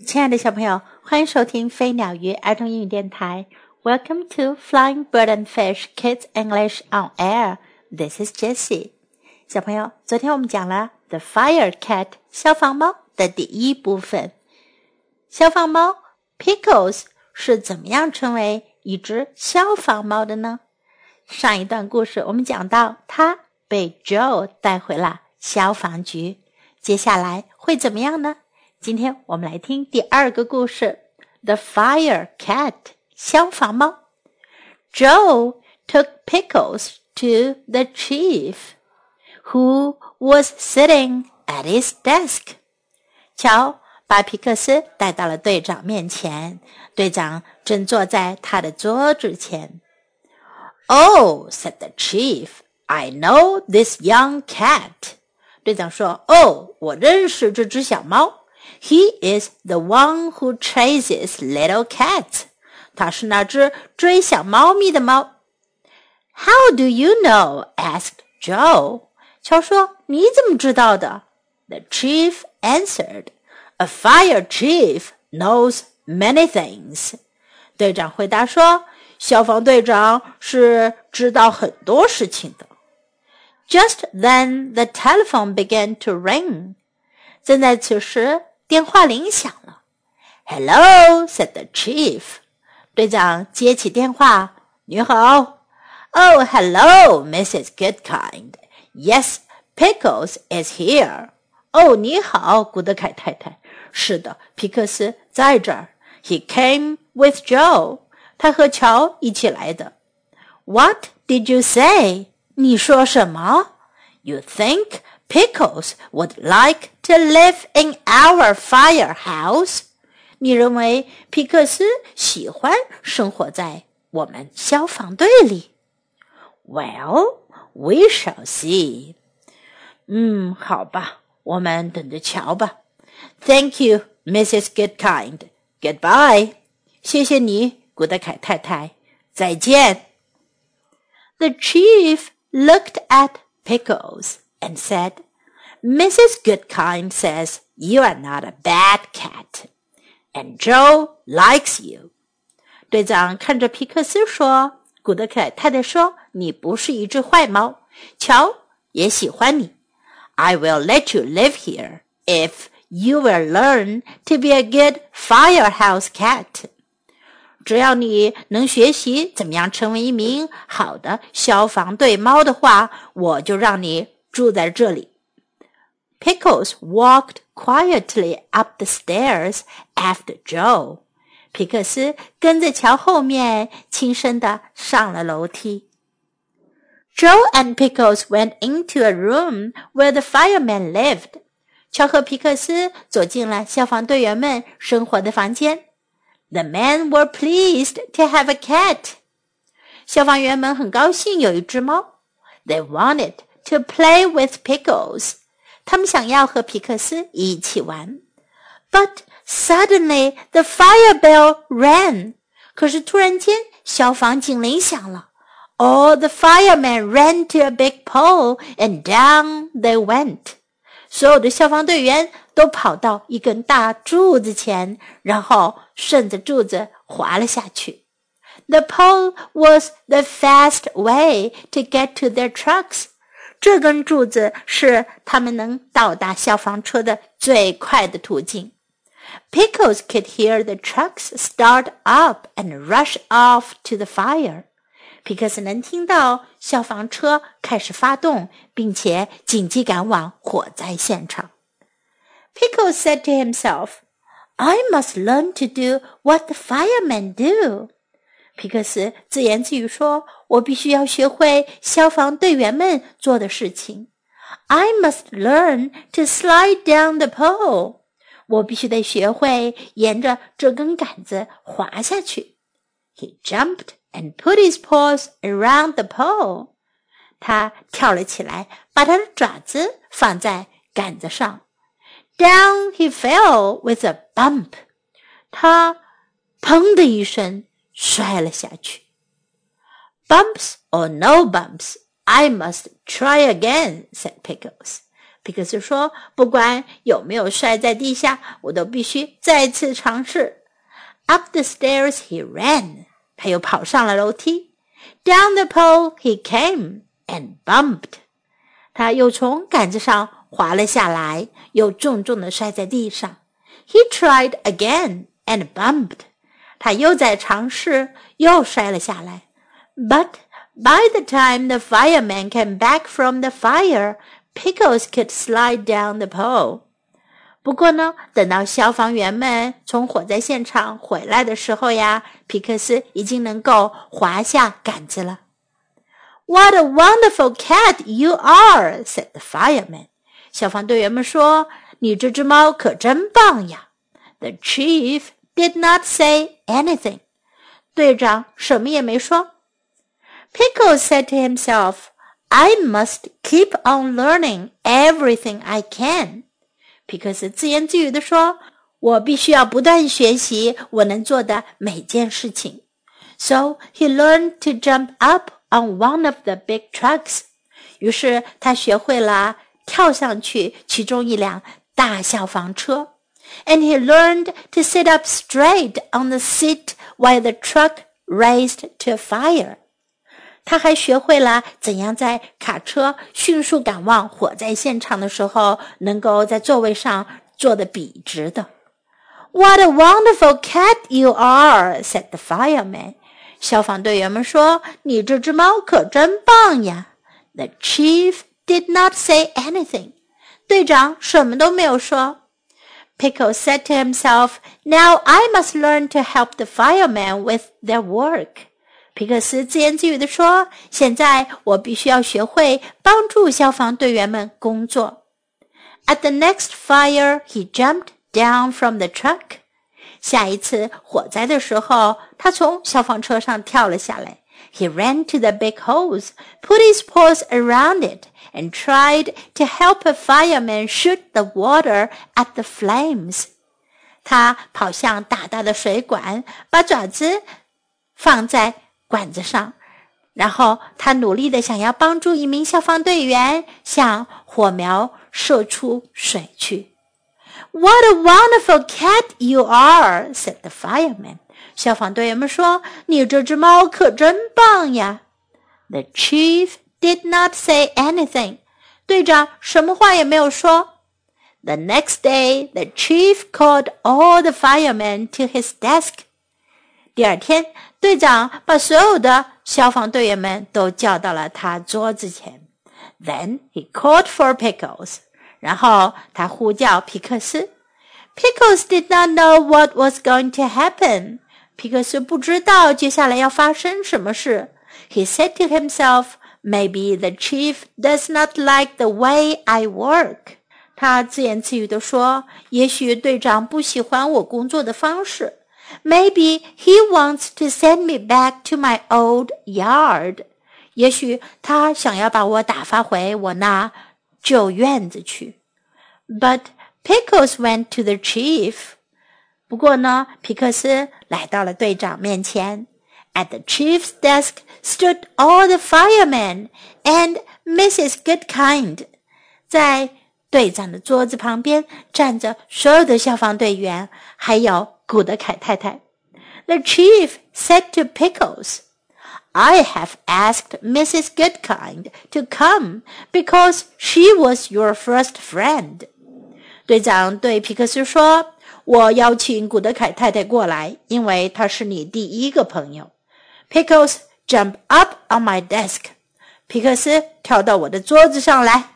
亲爱的小朋友，欢迎收听飞鸟鱼儿童英语电台。Welcome to Flying Bird and Fish Kids English on Air. This is Jessie. 小朋友，昨天我们讲了《The Fire Cat》消防猫的第一部分。消防猫 Pickles 是怎么样成为一只消防猫的呢？上一段故事我们讲到，它被 Joe 带回了消防局。接下来会怎么样呢？今天我们来听第二个故事，《The Fire Cat》消防猫。Joe took Pickles to the chief, who was sitting at his desk. 乔把皮克斯带到了队长面前，队长正坐在他的桌子前。"Oh," said the chief, "I know this young cat." 队长说：“哦，我认识这只小猫。” He is the one who chases little cats. 他是那只追小猫咪的猫。How do you know? asked Joe. 乔说：“你怎么知道的？” The chief answered, "A fire chief knows many things." 队长回答说：“消防队长是知道很多事情的。” Just then the telephone began to ring. 正在此时， 电话铃响了。“Hello,” said the chief. 队长接起电话：“你好。” “Oh, hello, Mrs. Goodkind. Yes, Pickles is here.” 哦，你好，古德凯太太。是的，皮克斯在这儿。He came with Joe. 他和乔一起来的。What did you say? 你说什么？You think Pickles would like to live in our firehouse. 你认为皮克斯喜欢生活在我们消防队里？Well, we shall see. 嗯，好吧，我们等着瞧吧。Thank you, Mrs. Goodkind. Goodbye. 谢谢你，古德凯太太。再见。The chief looked at Pickles and said, Mrs. Goodkind says you are not a bad cat, and Joe likes you. 队长看着皮克斯说：“古德凯太太说你不是一只坏猫，乔也喜欢你。I will let you live here if you will learn to be a good firehouse cat.” 只要你能学习怎么样成为一名好的消防队猫的话，我就让你住在这里。 Pickles walked quietly up the stairs after Joe。皮克斯跟在乔后面，轻声地上了楼梯。Joe and Pickles went into a room where the firemen lived。乔和皮克斯走进了消防队员们生活的房间。The men were pleased to have a cat. 消防员们很高兴有一只猫。They wanted to play with Pickles. 他们想要和皮克斯一起玩。But suddenly the fire bell rang. 可是突然间，消防警铃响了。All the firemen ran to a big pole and down they went. 所有的消防队员都跑到一根大柱子前，然后顺着柱子滑了下去。The pole was the fast way to get to their trucks。这根柱子是他们能到达消防车的最快的途径。Pickles could hear the trucks start up and rush off to the fire。皮克斯能听到消防车开始发动，并且紧急赶往火灾现场。Pickles said to himself, "I must learn to do what the firemen do." 皮克斯自言自语说：“我必须要学会消防队员们做的事情。I must learn to slide down the pole. 我必须得学会沿着这根杆子滑下去。” He jumped and put his paws around the pole. 他跳了起来，把他的爪子放在杆子上。Down he fell with a bump. 他砰的一声摔了下去。Bumps or no bumps, I must try again," said Pickles. 皮克斯说：“不管有没有摔在地下，我都必须再次尝试。” Up the stairs he ran，他又跑上了楼梯。Down the pole he came and bumped，他又从杆子上滑了下来，又重重的摔在地上。He tried again and bumped， 他又在尝试，又摔了下来。But by the time the fireman came back from the fire, Pickles could slide down the pole. 不过呢，等到消防员们从火灾现场回来的时候呀，皮克斯已经能够滑下杆子了。What a wonderful cat you are!" said the fireman. 消防队员们说：“你这只猫可真棒呀！” The chief did not say anything. 队长什么也没说。Pickles said to himself. I must keep on learning everything I can. 皮克斯自言自语地说：“我必须要不断学习我能做的每件事情。” So he learned to jump up on one of the big trucks. 于是他学会了跳上去其中一辆大消防车。 And he learned to sit up straight on the seat while the truck raced to fire. 他还学会了怎样在卡车迅速赶往火灾现场的时候，能够在座位上坐得笔直的。What a wonderful cat you are!" said the fireman. 消防队员们说：“你这只猫可真棒呀！” The chief did not say anything. 队长什么都没有说。 Pickle said to himself, "Now I must learn to help the firemen with their work." 皮克斯自言自语地说：“现在我必须要学会帮助消防队员们工作。” At the next fire, he jumped down from the truck. 下一次火灾的时候，他从消防车上跳了下来。 He ran to the big hose, put his paws around it, and tried to help a fireman shoot the water at the flames. 他跑向大大的水管，把爪子放在管子上，然后他努力的想要帮助一名消防队员向火苗射出水去。What a wonderful cat you are!" said the fireman. 消防队员们说：“你这只猫可真棒呀！” The chief did not say anything. 队长什么话也没有说。The next day, the chief called all the firemen to his desk. 第二天，队长把所有的消防队员们都叫到了他桌子前。Then he called for Pickles，然后他呼叫皮克斯。Pickles did not know what was going to happen。 皮克斯不知道接下来要发生什么事。He said to himself, "Maybe the chief does not like the way I work." 他自言自语地说：“也许队长不喜欢我工作的方式。” Maybe he wants to send me back to my old yard. 也许他想要把我打发回我那旧院子去。But Pickles went to the chief. 不过呢，皮克斯来到了队长面前。At the chief's desk stood all the firemen and Mrs. Goodkind. 在队长的桌子旁边站着所有的消防队员，还有古德凯太太。The chief said to Pickles, I have asked Mrs. Goodkind to come because she was your first friend. 队长对皮克斯说：“ 我邀请古德凯太太过来，因为她是你第一个朋友。” Pickles jump up on my desk. 皮克斯跳到我的桌子上来。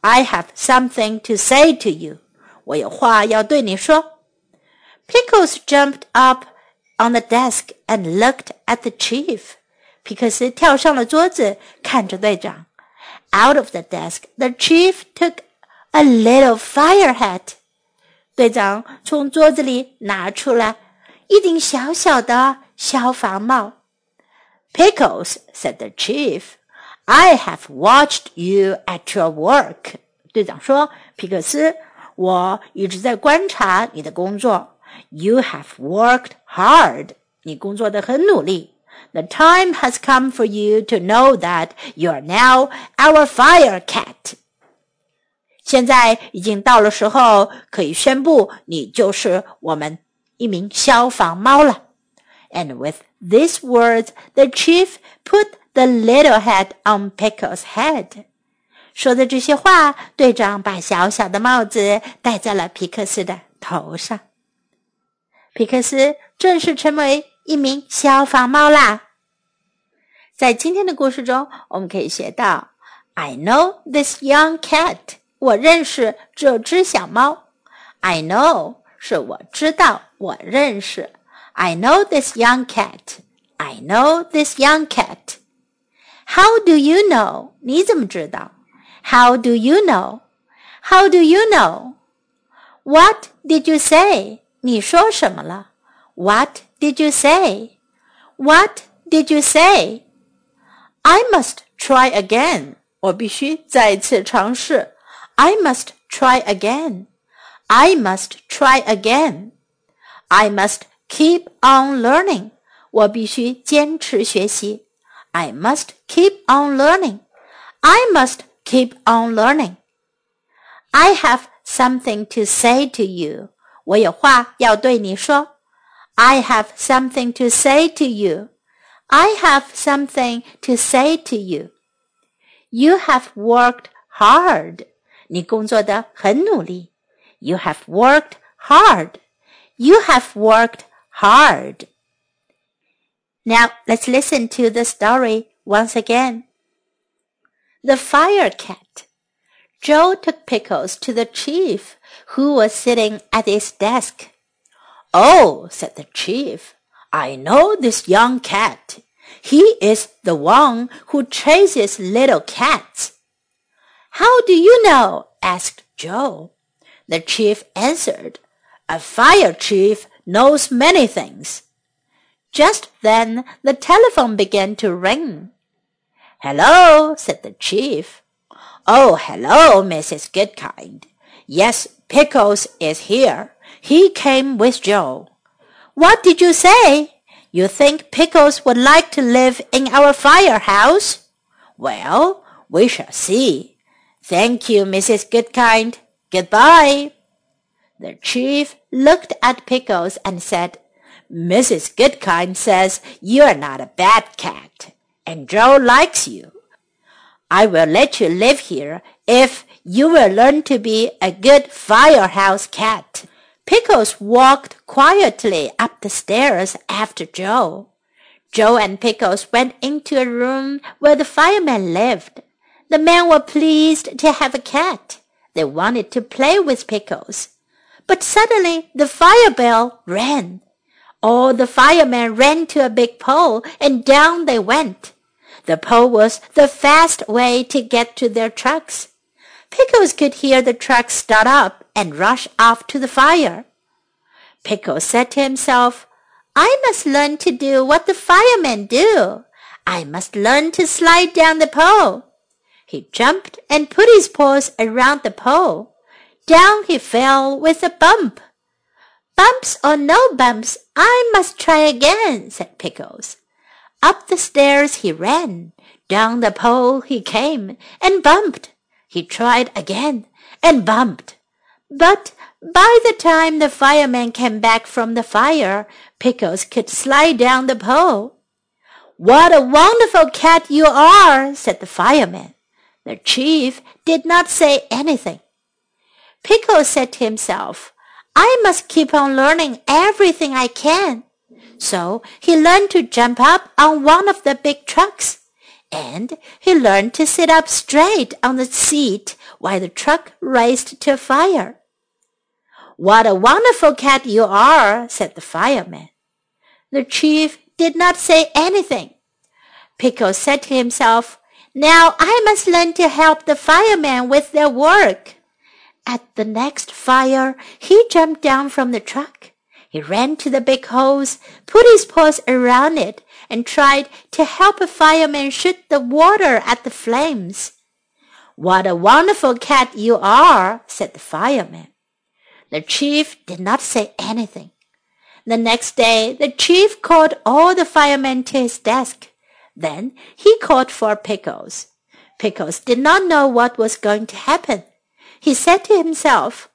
I have something to say to you. 我有话要对你说。Pickles jumped up on the desk and looked at the chief. 皮克斯跳上了桌子，看着队长。Out of the desk, the chief took a little fire hat. 队长从桌子里拿出来一顶小小的消防帽。Pickles, said the chief, I have watched you at your work. 队长说：“皮克斯，我一直在观察你的工作。” You have worked hard. 你工作的很努力。The time has come for you to know that you are now our fire cat. 现在已经到了时候，可以宣布你就是我们一名消防猫了。And with these words, the chief put the little hat on Pickle's head. 说的这些话，队长把小小的帽子戴在了皮克斯的头上。皮克斯正式成为一名消防猫啦。在今天的故事中，我们可以学到：I know this young cat。我认识这只小猫。I know 是我知道，我认识。I know this young cat. I know this young cat. How do you know? 你怎么知道？How do you know? How do you know? What did you say? 你说什么了？What did you say? What did you say? I must try again. 我必须再次尝试。I must try again. I must try again. I must keep on learning. 我必须坚持学习。I must keep on learning. I must keep on learning. I have something to say to you. 我有话要对你说。I have something to say to you. I have something to say to you. You have worked hard. 你工作的很努力。You have worked hard. You have worked hard. Now let's listen to the story once again. The Fire Cat. Joe took Pickles to the chief, who was sitting at his desk. Oh, said the chief, I know this young cat. He is the one who chases little cats. How do you know? asked Joe. The chief answered, A fire chief knows many things. Just then the telephone began to ring. Hello, said the chief. Oh, hello, Mrs. Goodkind. Yes, Pickles is here. He came with Joe. What did you say? You think Pickles would like to live in our firehouse? Well, we shall see. Thank you, Mrs. Goodkind. Goodbye. The chief looked at Pickles and said, Mrs. Goodkind says you're not a bad cat, and Joe likes you. I will let you live here if you will learn to be a good firehouse cat. Pickles walked quietly up the stairs after Joe. Joe and Pickles went into a room where the fireman lived. The men were pleased to have a cat. They wanted to play with Pickles. But suddenly the fire bell rang. All the firemen ran to a big pole and down they went. The pole was the fast way to get to their trucks. Pickles could hear the trucks start up and rush off to the fire. Pickles said to himself, I must learn to do what the firemen do. I must learn to slide down the pole. He jumped and put his paws around the pole. Down he fell with a bump. Bumps or no bumps, I must try again, said Pickles. Up the stairs he ran. Down the pole he came and bumped. He tried again and bumped. But by the time the fireman came back from the fire, Pickles could slide down the pole. What a wonderful cat you are, said the fireman. The chief did not say anything. Pickle said to himself, I must keep on learning everything I can. So he learned to jump up on one of the big trucks, and he learned to sit up straight on the seat while the truck raced to a fire. What a wonderful cat you are, said the fireman. The chief did not say anything. Pickle said to himself, now I must learn to help the firemen with their work. At the next fire, he jumped down from the truck. He ran to the big hose, put his paws around it, and tried to help a fireman shoot the water at the flames. What a wonderful cat you are, said the fireman. The chief did not say anything. The next day, the chief called all the firemen to his desk. Then he called for Pickles. Pickles did not know what was going to happen. he said to himself,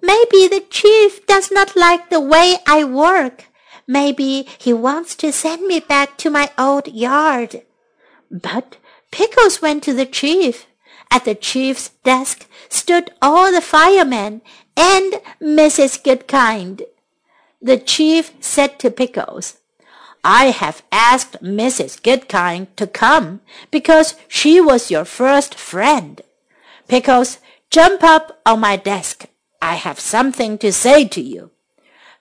Maybe the chief does not like the way I work. Maybe he wants to send me back to my old yard. But Pickles went to the chief. At the chief's desk stood all the firemen and Mrs. Goodkind. The chief said to Pickles, I have asked Mrs. Goodkind to come because she was your first friend. Pickles, jump up on my desk. I have something to say to you.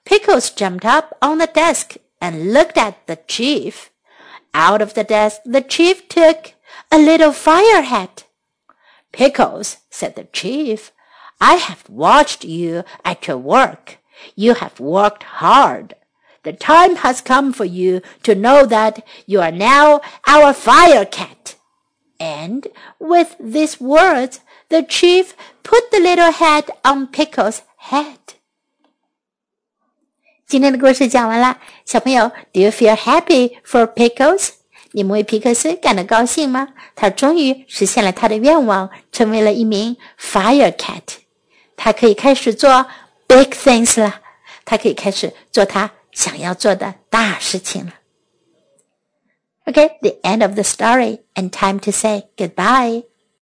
Pickles jumped up on the desk and looked at the chief. Out of the desk, the chief took a little fire hat. Pickles, said the chief, I have watched you at your work. You have worked hard The time has come for you to know that you are now our fire cat. And with these words, the chief put the little hat on Pickle's head. 今天的故事讲完了，小朋友，Do you feel happy for Pickles？你们为皮克斯感到高兴吗？他终于实现了他的愿望，成为了一名 Fire Cat。他可以开始做 big things 了，他可以开始做他 想要做的大事情了。Okay, the end of the story and time to say goodbye.